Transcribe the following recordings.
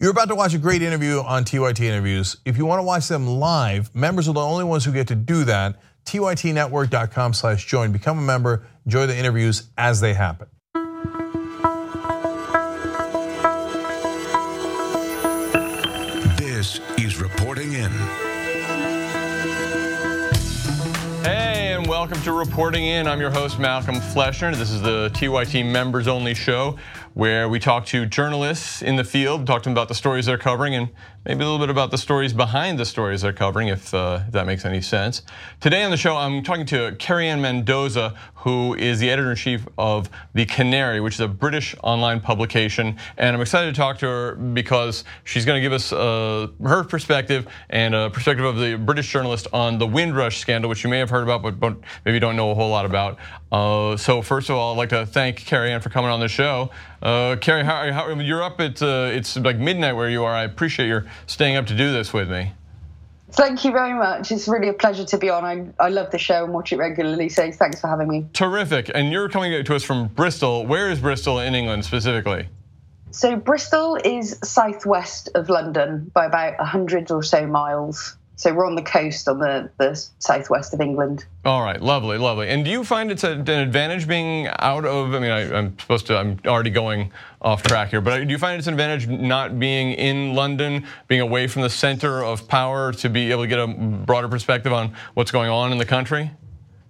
You're about to watch a great interview on TYT Interviews. If you want to watch them live, members are the only ones who get to do that. TYTnetwork.com slash join. Become a member, enjoy the interviews as they happen. To Reporting In. I'm your host, Malcolm Fleschner. This is the TYT members only show where we talk to journalists in the field, talk to them about the stories they're covering, and maybe a little bit about the stories behind the stories they're covering, if, uh, that makes any sense. Today on the show, I'm talking to Kerry-Anne Mendoza, who is the editor in chief of The Canary, which is a British online publication. And I'm excited to talk to her because she's going to give us uh, her perspective and a perspective of the British journalist on the Windrush scandal, which you may have heard about, but maybe don't know a whole lot about. Uh, so first of all, I'd like to thank Kerry-Anne for coming on the show. Uh, Kerry, how, how, you're up at uh, it's like midnight where you are. I appreciate your staying up to do this with me. Thank you very much. It's really a pleasure to be on. I, I love the show and watch it regularly, so thanks for having me. Terrific. And you're coming to us from Bristol. Where is Bristol in England specifically? So, Bristol is southwest of London by about 100 or so miles. So we're on the coast on the, the southwest of England. All right, lovely, lovely. And do you find it's an advantage being out of, I mean, I, am supposed to, I'm already going off track here, but do you find it's an advantage not being in London, being away from the center of power to be able to get a broader perspective on what's going on in the country?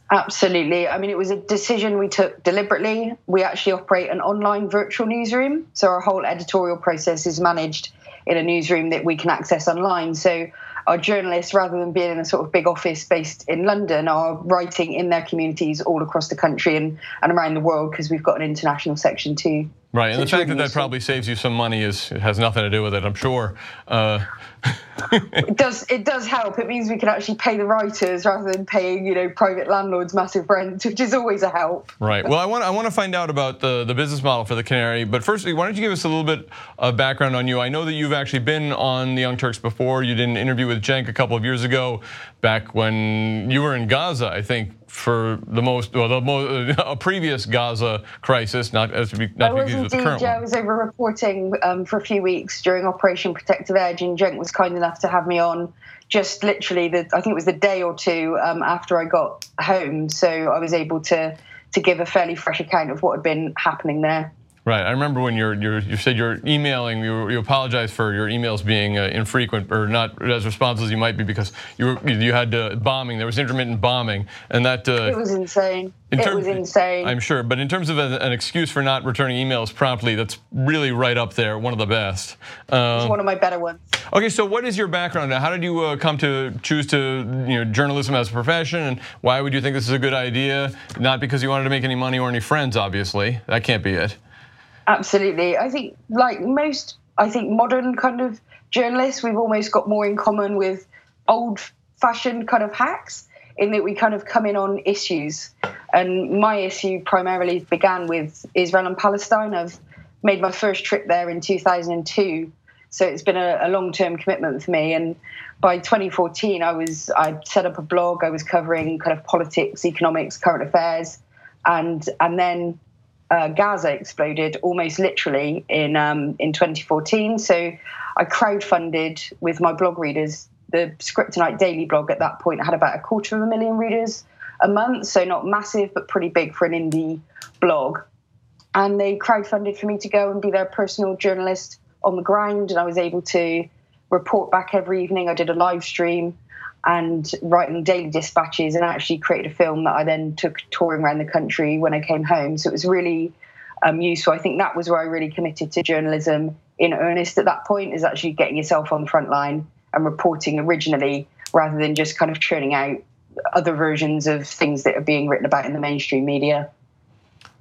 Absolutely. I mean, it was a decision we took deliberately. We actually operate an online virtual newsroom. So our whole editorial process is managed in a newsroom that we can access online. So our journalists, rather than being in a sort of big office based in London, are writing in their communities all across the country and, and around the world because we've got an international section too. Right, and the fact that that probably saves you some money is it has nothing to do with it, I'm sure. Uh, it does. It does help. It means we can actually pay the writers rather than paying, you know, private landlords massive rent, which is always a help. Right. Well, I want I want to find out about the the business model for the Canary, but firstly, why don't you give us a little bit of background on you? I know that you've actually been on the Young Turks before. You did an interview with Cenk a couple of years ago, back when you were in Gaza, I think for the most, well, the most, a previous Gaza crisis, not as be, not I was indeed, the current I was over reporting um, for a few weeks during Operation Protective Edge, and Cenk was kind enough to have me on just literally the I think it was the day or two um, after I got home, so I was able to to give a fairly fresh account of what had been happening there. Right. I remember when you're, you're you said you're emailing. You, you apologize for your emails being uh, infrequent or not as responsive as you might be because you were, you had uh, bombing. There was intermittent bombing, and that uh, it was insane. In it was insane. I'm sure, but in terms of an excuse for not returning emails promptly, that's really right up there. One of the best. it's one of my better ones. Okay, so what is your background? How did you come to choose to you know journalism as a profession, and why would you think this is a good idea? Not because you wanted to make any money or any friends, obviously. That can't be it. Absolutely. I think, like most, I think modern kind of journalists, we've almost got more in common with old fashioned kind of hacks in that we kind of come in on issues. And my issue primarily began with Israel and Palestine. I've made my first trip there in 2002. So it's been a, a long term commitment for me. And by 2014, I was I set up a blog. I was covering kind of politics, economics, current affairs, and and then uh, Gaza exploded almost literally in um, in 2014. So I crowdfunded with my blog readers. The Scriptonite Daily blog at that point had about a quarter of a million readers a month, so not massive, but pretty big for an indie blog. And they crowdfunded for me to go and be their personal journalist on the ground, and I was able to report back every evening. I did a live stream and writing daily dispatches and actually created a film that I then took touring around the country when I came home. So it was really um, useful. I think that was where I really committed to journalism in earnest at that point, is actually getting yourself on the front line and reporting originally rather than just kind of churning out other versions of things that are being written about in the mainstream media.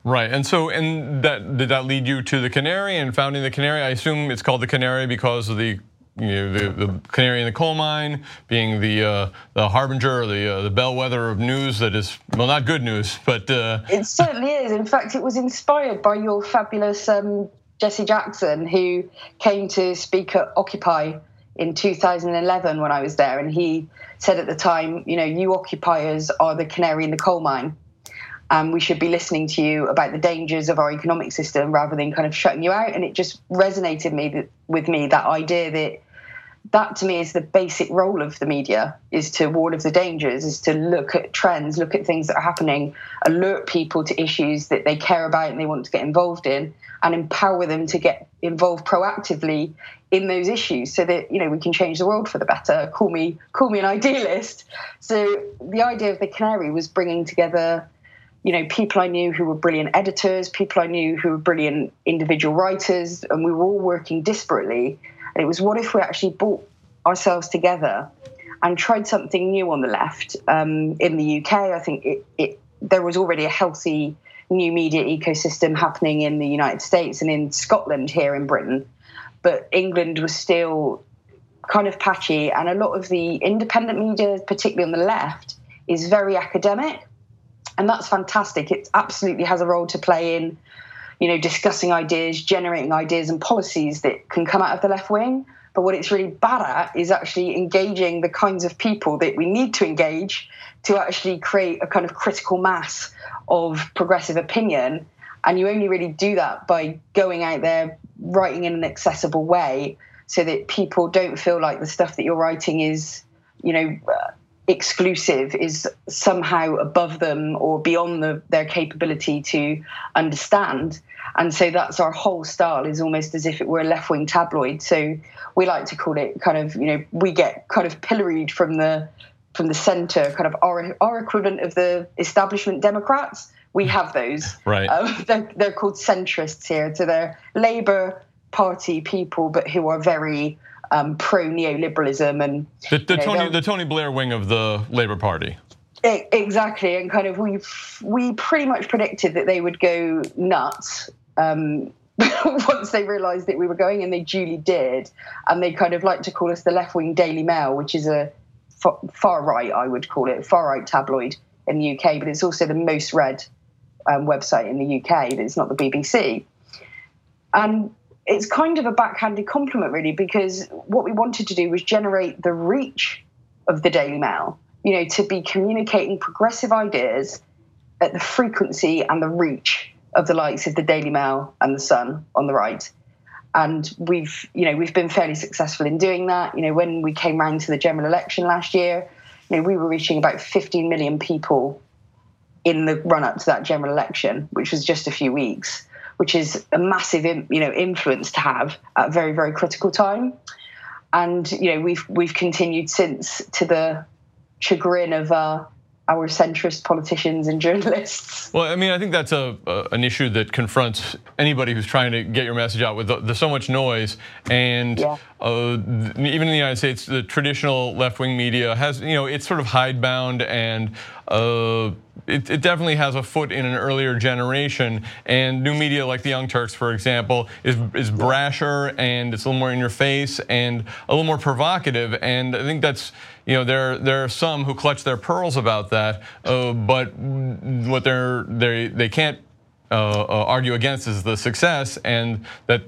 Right, and so, and that did that lead you to the Canary and founding the Canary? I assume it's called the Canary because of the you know, the, the canary in the coal mine, being the uh, the harbinger the uh, the bellwether of news that is well not good news, but uh... it certainly is. In fact, it was inspired by your fabulous um, Jesse Jackson, who came to speak at Occupy in 2011 when I was there, and he said at the time, you know, you occupiers are the canary in the coal mine. and we should be listening to you about the dangers of our economic system rather than kind of shutting you out. And it just resonated me with me that idea that that to me is the basic role of the media is to warn of the dangers is to look at trends look at things that are happening alert people to issues that they care about and they want to get involved in and empower them to get involved proactively in those issues so that you know we can change the world for the better call me call me an idealist so the idea of the canary was bringing together you know, people I knew who were brilliant editors, people I knew who were brilliant individual writers, and we were all working disparately. It was what if we actually brought ourselves together and tried something new on the left? Um, in the UK, I think it, it, there was already a healthy new media ecosystem happening in the United States and in Scotland here in Britain. But England was still kind of patchy, and a lot of the independent media, particularly on the left, is very academic and that's fantastic. It absolutely has a role to play in, you know, discussing ideas, generating ideas and policies that can come out of the left wing. But what it's really bad at is actually engaging the kinds of people that we need to engage to actually create a kind of critical mass of progressive opinion. And you only really do that by going out there, writing in an accessible way so that people don't feel like the stuff that you're writing is, you know, exclusive is somehow above them or beyond the, their capability to understand. And so that's our whole style is almost as if it were a left wing tabloid. So we like to call it kind of, you know, we get kind of pilloried from the from the center, kind of our, our equivalent of the establishment Democrats. We have those. Right. Um, they're, they're called centrists here. So they're Labour Party people, but who are very um, pro neoliberalism and the, the know, Tony the Tony Blair wing of the Labour Party. Exactly, and kind of we we pretty much predicted that they would go nuts um, once they realised that we were going, and they duly did. And they kind of like to call us the left wing Daily Mail, which is a far right, I would call it, far right tabloid in the UK, but it's also the most read um, website in the UK. But it's not the BBC. And it's kind of a backhanded compliment, really, because what we wanted to do was generate the reach of the Daily Mail, you know, to be communicating progressive ideas at the frequency and the reach of the likes of the Daily Mail and the Sun on the right. And we've, you know, we've been fairly successful in doing that. You know, when we came round to the general election last year, you know, we were reaching about 15 million people in the run up to that general election, which was just a few weeks which is a massive, you know, influence to have at a very, very critical time. And you know, we've we've continued since to the chagrin of uh, our centrist politicians and journalists. Well, I mean, I think that's a, an issue that confronts anybody who's trying to get your message out with the, the so much noise. And yeah. uh, even in the United States, the traditional left-wing media has, you know, it's sort of hidebound and. Uh, it, it, definitely has a foot in an earlier generation. And new media like the Young Turks, for example, is, is brasher and it's a little more in your face and a little more provocative. And I think that's, you know, there, there are some who clutch their pearls about that, uh, but what they're, they, they can't uh, uh, argue against is the success, and that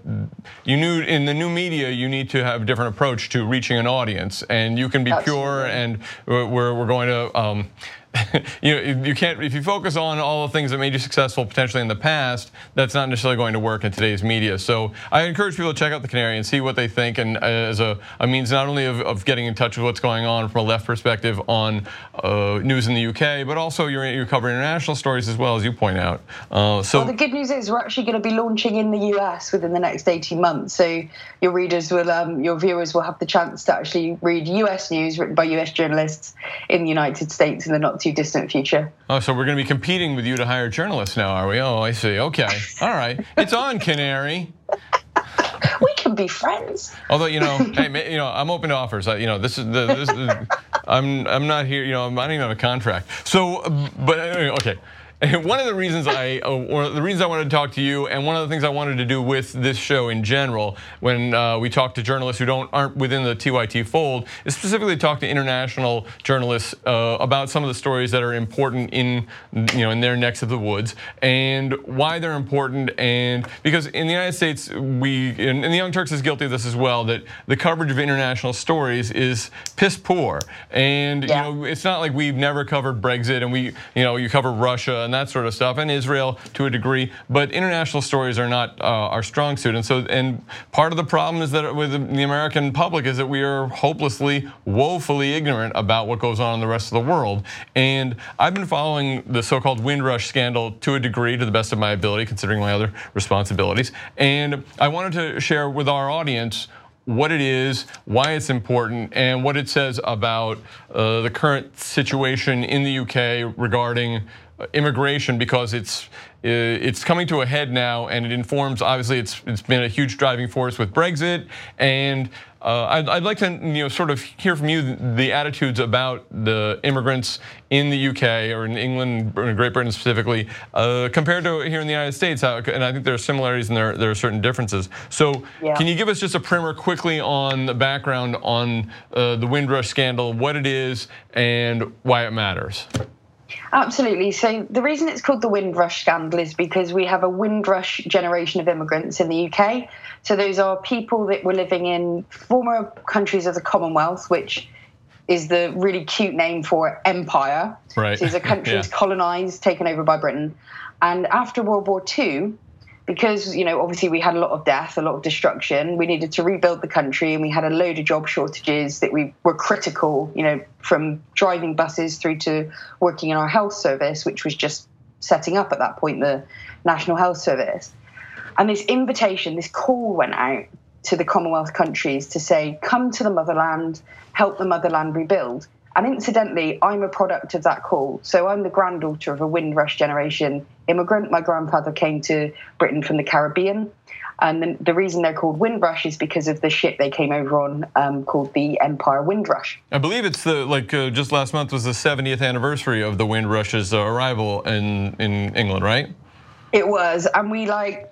you knew in the new media you need to have a different approach to reaching an audience, and you can be Absolutely. pure, and we're, we're going to. Um, you know, you can't if you focus on all the things that made you successful potentially in the past. That's not necessarily going to work in today's media. So I encourage people to check out the Canary and see what they think, and uh, as a, a means not only of, of, getting in touch with what's going on from a left perspective on uh, news in the UK, but also you're, you're covering international stories as well as you point out. Uh, so well, the good news is we're actually going to be launching in the US within the next 18 months. So your readers will, um, your viewers will have the chance to actually read US news written by US journalists in the United States in the not too distant future. Oh, so we're going to be competing with you to hire journalists now, are we? Oh, I see. Okay. All right. It's on, Canary. we can be friends. Although you know, hey, you know, I'm open to offers. I, You know, this is the, this is, I'm I'm not here. You know, I'm not even on a contract. So, but anyway, okay. And one of the reasons I, or the reasons I wanted to talk to you, and one of the things I wanted to do with this show in general, when uh, we talk to journalists who don't aren't within the TYT fold, is specifically talk to international journalists uh, about some of the stories that are important in, you know, in their necks of the woods, and why they're important, and because in the United States, we, and the Young Turks is guilty of this as well, that the coverage of international stories is piss poor, and yeah. you know, it's not like we've never covered Brexit, and we, you know, you cover Russia and that sort of stuff, and Israel to a degree. But international stories are not uh, our strong suit, and so and part of the problem is that with the American public is that we are hopelessly, woefully ignorant about what goes on in the rest of the world. And I've been following the so-called Windrush scandal to a degree, to the best of my ability, considering my other responsibilities. And I wanted to share with our audience what it is, why it's important, and what it says about uh, the current situation in the UK regarding immigration because it's uh, it's coming to a head now and it informs obviously it's it's been a huge driving force with Brexit. And uh, I'd, I'd, like to you know sort of hear from you the attitudes about the immigrants in the UK or in England or in Great Britain specifically uh, compared to here in the United States. How, and I think there are similarities and there, there are certain differences. So yeah. can you give us just a primer quickly on the background on uh, the Windrush scandal what it is and why it matters Absolutely. So the reason it's called the Windrush scandal is because we have a Windrush generation of immigrants in the UK. So those are people that were living in former countries of the Commonwealth, which is the really cute name for empire. Right. So these are countries yeah. colonized, taken over by Britain. And after World War II, because you know obviously we had a lot of death a lot of destruction we needed to rebuild the country and we had a load of job shortages that we were critical you know from driving buses through to working in our health service which was just setting up at that point the national health service. And this invitation this call went out to the commonwealth countries to say come to the motherland help the motherland rebuild and incidentally, I'm a product of that call. So I'm the granddaughter of a Windrush generation immigrant. My grandfather came to Britain from the Caribbean. And the, the reason they're called Windrush is because of the ship they came over on um, called the Empire Windrush. I believe it's the, like uh, just last month was the 70th anniversary of the Windrush's uh, arrival in, in England, right? It was. And we like,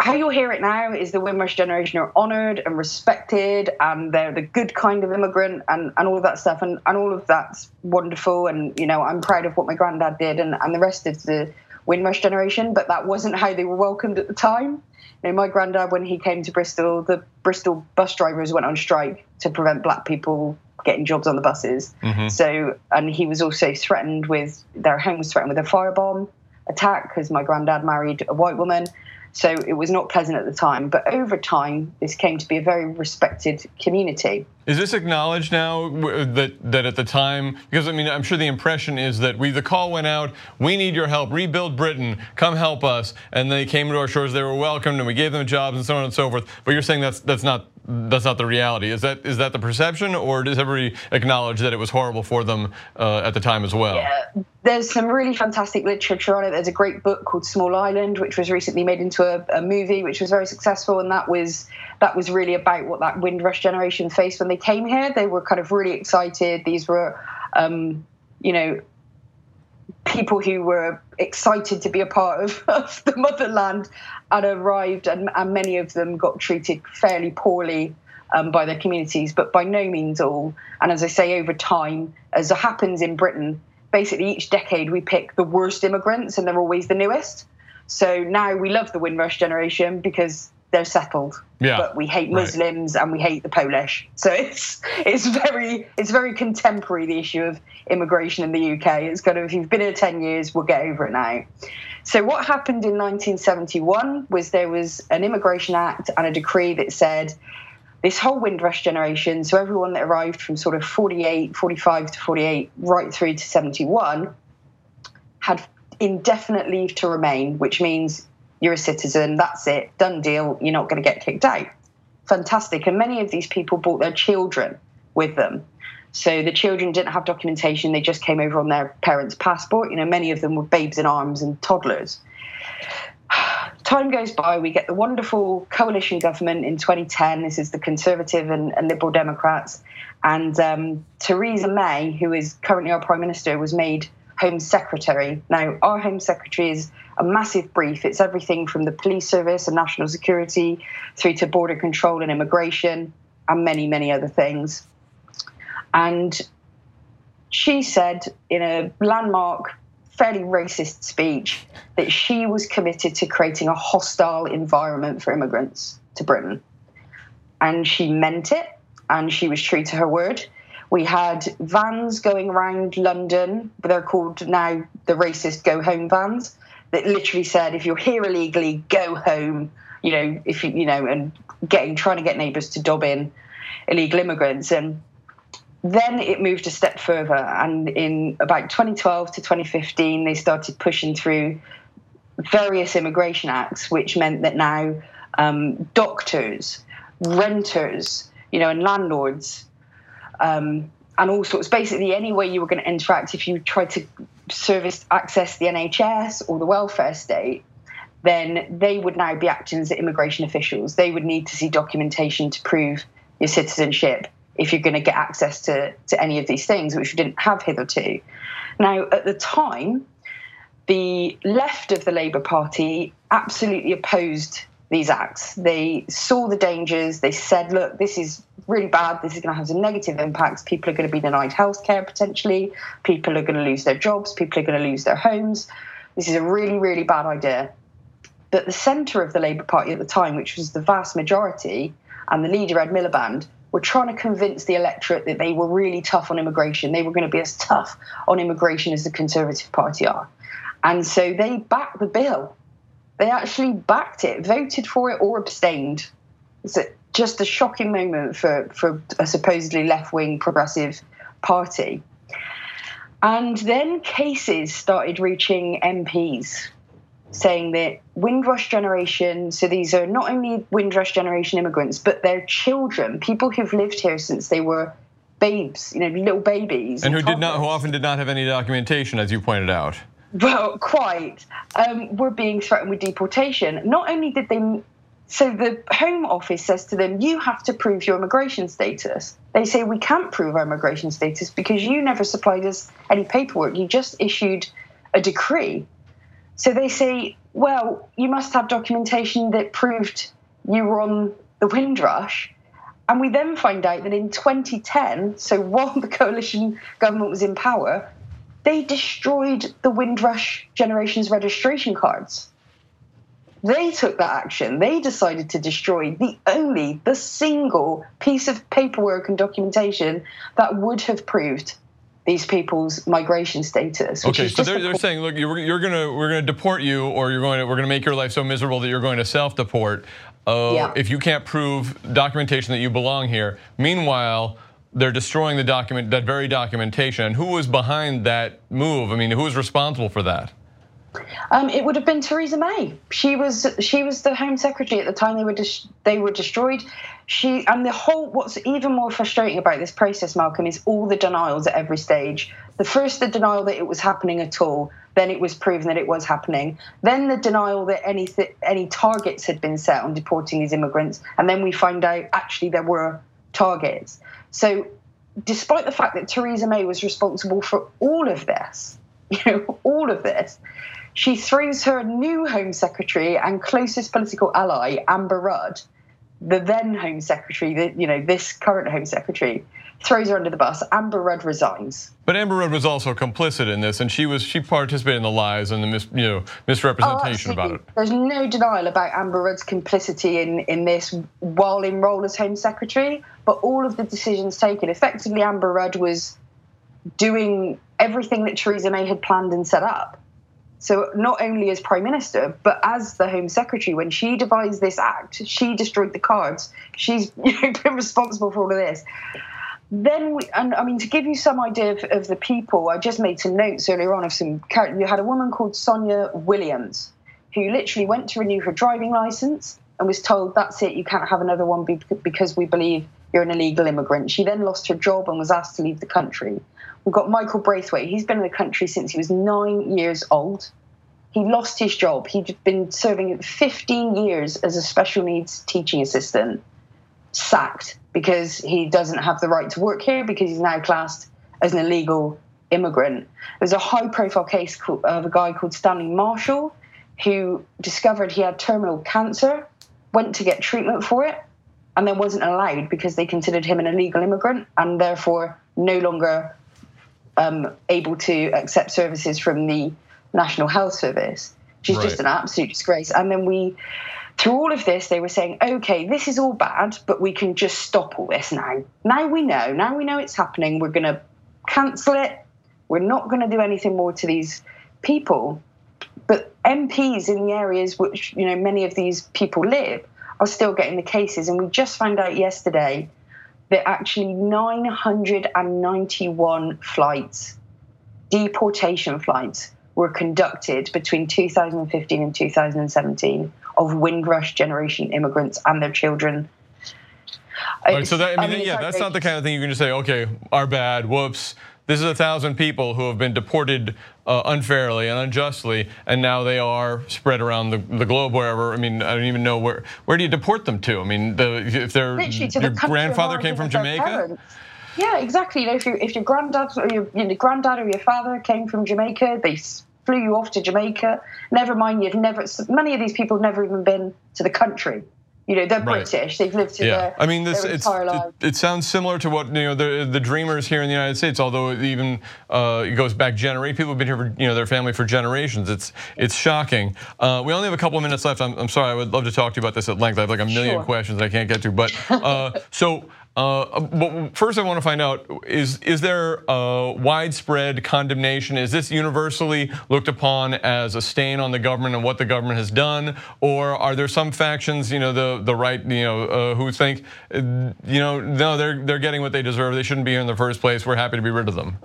how you'll hear it now is the Windrush generation are honoured and respected, and they're the good kind of immigrant, and, and all of that stuff, and, and all of that's wonderful. And you know, I'm proud of what my granddad did, and, and the rest of the Windrush generation. But that wasn't how they were welcomed at the time. You know, my granddad, when he came to Bristol, the Bristol bus drivers went on strike to prevent black people getting jobs on the buses. Mm-hmm. So, and he was also threatened with their home was threatened with a firebomb attack because my granddad married a white woman. So it was not pleasant at the time. But over time, this came to be a very respected community. Is this acknowledged now that that at the time? Because I mean, I'm sure the impression is that we the call went out. We need your help. Rebuild Britain. Come help us. And they came to our shores. They were welcomed, and we gave them jobs and so on and so forth. But you're saying that's that's not that's not the reality. Is that is that the perception, or does everybody acknowledge that it was horrible for them uh, at the time as well? Yeah, there's some really fantastic literature on it. There's a great book called Small Island, which was recently made into a, a movie, which was very successful, and that was that was really about what that Windrush generation faced when they came here. They were kind of really excited. These were, um, you know, people who were excited to be a part of, of the motherland and arrived, and, and, many of them got treated fairly poorly um, by their communities, but by no means all. And as I say, over time, as happens in Britain, basically each decade we pick the worst immigrants, and they're always the newest. So now we love the Windrush generation because they're settled. Yeah. But we hate Muslims right. and we hate the Polish. So it's it's very it's very contemporary the issue of immigration in the UK. It's kind of if you've been here ten years, we'll get over it now. So what happened in 1971 was there was an immigration act and a decree that said this whole Windrush generation, so everyone that arrived from sort of 48, 45 to 48, right through to 71, had indefinite leave to remain, which means you're a citizen, that's it, done deal, you're not going to get kicked out. Fantastic. And many of these people brought their children with them. So the children didn't have documentation, they just came over on their parents' passport. You know, many of them were babes in arms and toddlers. Time goes by, we get the wonderful coalition government in 2010. This is the Conservative and, and Liberal Democrats. And um, Theresa May, who is currently our Prime Minister, was made Home Secretary. Now, our Home Secretary is a massive brief. It's everything from the police service and national security through to border control and immigration and many, many other things. And she said in a landmark, fairly racist speech that she was committed to creating a hostile environment for immigrants to Britain. And she meant it and she was true to her word. We had vans going around London, they're called now the racist go home vans, that literally said, if you're here illegally, go home. You know, if you, you know, and getting, trying to get neighbours to dob in illegal immigrants. And then it moved a step further. And in about 2012 to 2015, they started pushing through various immigration acts, which meant that now um, doctors, renters, you know, and landlords um, and all sorts. Basically, any way you were going to interact if you tried to service access the NHS or the welfare state, then they would now be acting as immigration officials. They would need to see documentation to prove your citizenship if you're going to get access to, to any of these things, which we didn't have hitherto. Now, at the time, the left of the Labour Party absolutely opposed these acts. They saw the dangers. They said, look, this is really bad. This is going to have some negative impacts. People are going to be denied healthcare potentially. People are going to lose their jobs. People are going to lose their homes. This is a really, really bad idea. But the centre of the Labour Party at the time, which was the vast majority, and the leader, Ed Miliband, were trying to convince the electorate that they were really tough on immigration. They were going to be as tough on immigration as the Conservative Party are. And so they backed the bill they actually backed it, voted for it, or abstained. It's just a shocking moment for, for a supposedly left wing progressive party. And then cases started reaching MPs saying that Windrush generation, so these are not only Windrush generation immigrants, but their children, people who've lived here since they were babes, you know, little babies. And who did not, who often did not have any documentation, as you pointed out. Well, quite. Um, were being threatened with deportation. Not only did they, so the Home Office says to them, you have to prove your immigration status. They say, we can't prove our immigration status because you never supplied us any paperwork. You just issued a decree. So they say, well, you must have documentation that proved you were on the Windrush. And we then find out that in 2010, so while the coalition government was in power, they destroyed the Windrush generation's registration cards. They took that action. They decided to destroy the only, the single piece of paperwork and documentation that would have proved these people's migration status. Okay, so they're, they're saying, look, you're, you're, gonna we're gonna deport you, or you're going to we're gonna make your life so miserable that you're going to self-deport. Uh, yeah. If you can't prove documentation that you belong here. Meanwhile, they're destroying the document, that very documentation. Who was behind that move? I mean, who was responsible for that? Um, it would have been Theresa May. She was she was the Home Secretary at the time they were they were destroyed. She and the whole what's even more frustrating about this process, Malcolm, is all the denials at every stage. The first, the denial that it was happening at all. Then it was proven that it was happening. Then the denial that any th- any targets had been set on deporting these immigrants. And then we find out actually there were targets. So, despite the fact that Theresa May was responsible for all of this, you know, all of this, she throws her new Home Secretary and closest political ally, Amber Rudd, the then Home Secretary, the, you know, this current Home Secretary, throws her under the bus. Amber Rudd resigns. But Amber Rudd was also complicit in this, and she was she participated in the lies and the mis, you know misrepresentation oh, about it. There's no denial about Amber Rudd's complicity in in this while in role as Home Secretary. But all of the decisions taken, effectively, Amber Rudd was doing everything that Theresa May had planned and set up. So not only as Prime Minister, but as the Home Secretary, when she devised this act, she destroyed the cards. She's you know, been responsible for all of this then we, and I mean to give you some idea of, of, the people, I just made some notes earlier on of some. You had a woman called Sonia Williams, who literally went to renew her driving license and was told, "That's it, you can't have another one because we believe you're an illegal immigrant." She then lost her job and was asked to leave the country. We've got Michael Braithwaite. He's been in the country since he was nine years old. He lost his job. He'd been serving 15 years as a special needs teaching assistant, sacked because he doesn't have the right to work here because he's now classed as an illegal immigrant. There's a high profile case of a guy called Stanley Marshall who discovered he had terminal cancer, went to get treatment for it, and then wasn't allowed because they considered him an illegal immigrant and therefore no longer um, able to accept services from the National Health Service, which is right. just an absolute disgrace. And then we through all of this, they were saying, okay, this is all bad, but we can just stop all this now. Now we know. Now we know it's happening. We're going to cancel it. We're not going to do anything more to these people. But MPs in the areas which you know many of these people live are still getting the cases, and we just found out yesterday that actually 991 flights, deportation flights, were conducted between 2015 and 2017 of Windrush generation immigrants and their children. Right, so that, I mean, I mean yeah, that's not the kind of thing you can just say, okay, our bad, whoops. This is a thousand people who have been deported uh, unfairly and unjustly, and now they are spread around the, the, globe wherever. I mean, I don't even know where. Where do you deport them to? I mean, the, if they're your the grandfather came from Jamaica. Yeah, exactly. You know, if, you, if your granddad or your, your granddad or your father came from Jamaica, they flew you off to Jamaica. Never mind, you've never. Many of these people have never even been to the country. You know, they're right. British. They've lived here. yeah. I mean, this it's, it, it, sounds similar to what you know the the dreamers here in the United States. Although it even uh, it goes back generations. People have been here for you know their family for generations. It's it's shocking. Uh, we only have a couple of minutes left. I'm, I'm, sorry. I would love to talk to you about this at length. I have like a million sure. questions that I can't get to. But uh, so uh, but first, I want to find out: is is there widespread condemnation? Is this universally looked upon as a stain on the government and what the government has done, or are there some factions, you know, the the right, you know, uh, who think, uh, you know, no, they're they're getting what they deserve. They shouldn't be here in the first place. We're happy to be rid of them.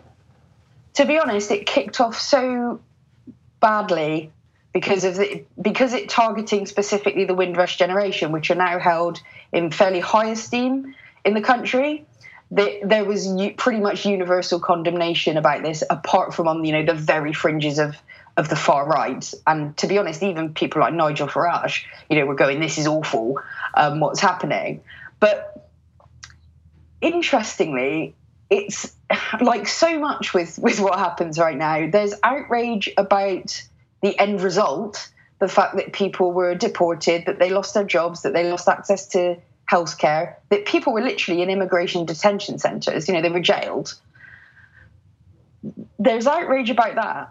To be honest, it kicked off so badly because of the, because it targeting specifically the Windrush generation, which are now held in fairly high esteem in the country. There was pretty much universal condemnation about this, apart from on you know the very fringes of of the far right. And to be honest, even people like Nigel Farage, you know, were going, "This is awful, um, what's happening." But interestingly, it's like so much with with what happens right now. There's outrage about the end result, the fact that people were deported, that they lost their jobs, that they lost access to healthcare, that people were literally in immigration detention centres, you know, they were jailed. There's outrage about that.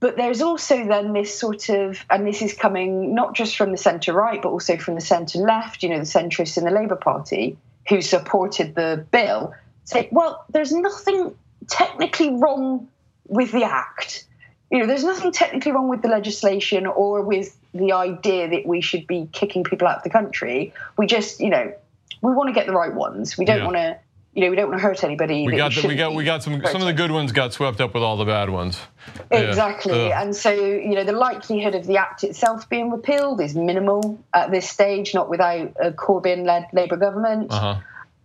But there's also then this sort of, and this is coming not just from the centre right, but also from the centre left, you know, the centrists in the Labour Party who supported the bill, say, well, there's nothing technically wrong with the act. You know, there's nothing technically wrong with the legislation or with the idea that we should be kicking people out of the country. We just, you know, we want to get the right ones. We don't yeah. want to, you know, we don't want to hurt anybody. We got, the, we got, we got some. Some of the good ones got swept up with all the bad ones. Exactly, yeah. and so you know, the likelihood of the act itself being repealed is minimal at this stage, not without a Corbyn-led Labour government. Uh-huh.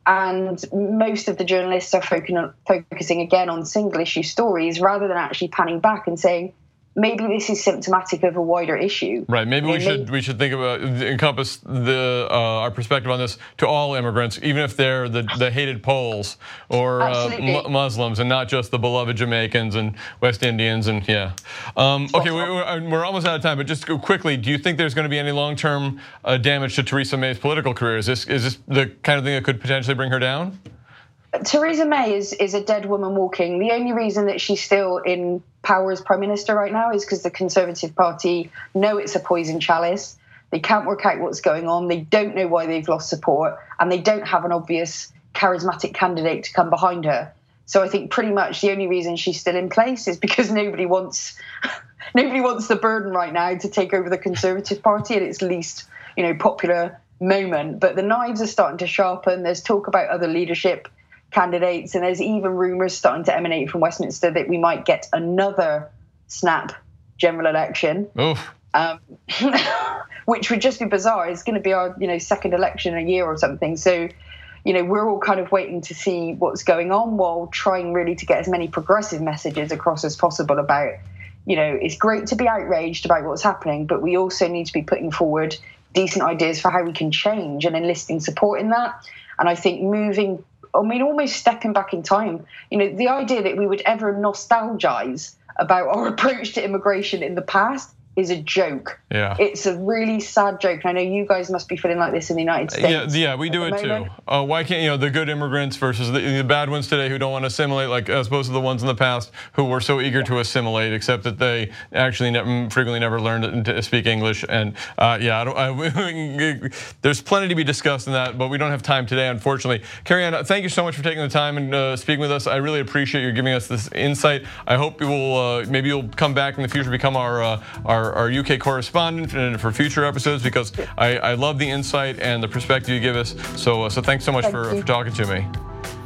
And most of the journalists are focusing again on single issue stories rather than actually panning back and saying, maybe this is symptomatic of a wider issue. Right. Maybe we should we should think about encompass the uh, our perspective on this to all immigrants, even if they're the, the hated Poles or uh, Muslims, and not just the beloved Jamaicans and West Indians and yeah. Um, okay, we, are almost out of time, but just quickly, do you think there's going to be any long-term uh, damage to Theresa May's political career? Is this is this the kind of thing that could potentially bring her down? Theresa May is is a dead woman walking. The only reason that she's still in power as prime minister right now is because the Conservative Party know it's a poison chalice. They can't work out what's going on. They don't know why they've lost support, and they don't have an obvious charismatic candidate to come behind her. So I think pretty much the only reason she's still in place is because nobody wants nobody wants the burden right now to take over the Conservative Party at its least, you know, popular moment. But the knives are starting to sharpen. There's talk about other leadership candidates, and there's even rumours starting to emanate from Westminster that we might get another snap general election. Um, which would just be bizarre. It's going to be our, you know, second election in a year or something. So, you know, we're all kind of waiting to see what's going on while trying really to get as many progressive messages across as possible about, you know, it's great to be outraged about what's happening, but we also need to be putting forward decent ideas for how we can change and enlisting support in that. And I think moving I mean, almost stepping back in time. You know, the idea that we would ever nostalgize about our approach to immigration in the past is a joke. Yeah. It's a really sad joke. I know you guys must be feeling like this in the United States. Yeah, yeah, we do it too. Uh, why can't you know the good immigrants versus the, the, bad ones today who don't want to assimilate, like as opposed to the ones in the past who were so eager to assimilate, except that they actually never, frequently never learned to speak English. And uh, yeah, I I, there's plenty to be discussed in that, but we don't have time today, unfortunately. Kerry-Anne, thank you so much for taking the time and uh, speaking with us. I really appreciate you giving us this insight. I hope you will uh, maybe you'll come back in the future, become our uh, our, our, UK correspondent and for future episodes because I, I, love the insight and the perspective you give us. So uh, so thanks so much for, for talking to me.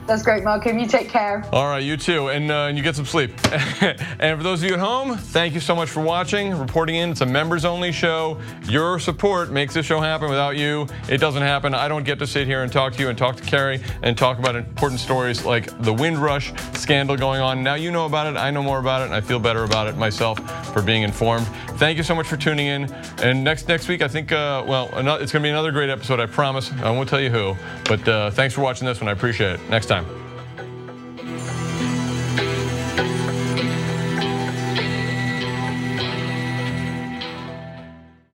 That's great, Malcolm. You take care. All right, you too, and, uh, and you get some sleep. and for those of you at home, thank you so much for watching, reporting in. It's a members-only show. Your support makes this show happen. Without you, it doesn't happen. I don't get to sit here and talk to you and talk to Kerry and talk about important stories like the Windrush scandal going on. Now you know about it. I know more about it, and I feel better about it myself for being informed. Thank you so much for tuning in. And next next week, I think, uh, well, it's going to be another great episode. I promise. I won't tell you who, but uh, thanks for watching this one. I appreciate it. Next time.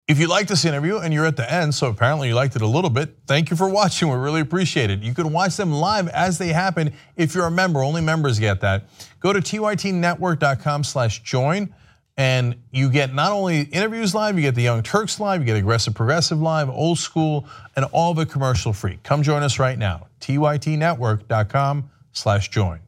If you liked this interview and you're at the end, so apparently you liked it a little bit, thank you for watching. We really appreciate it. You can watch them live as they happen if you're a member. Only members get that. Go to tytnetwork.com slash join and you get not only interviews live, you get the Young Turks live, you get Aggressive Progressive live, Old School, and all of it commercial free. Come join us right now, tytnetwork.com slash join.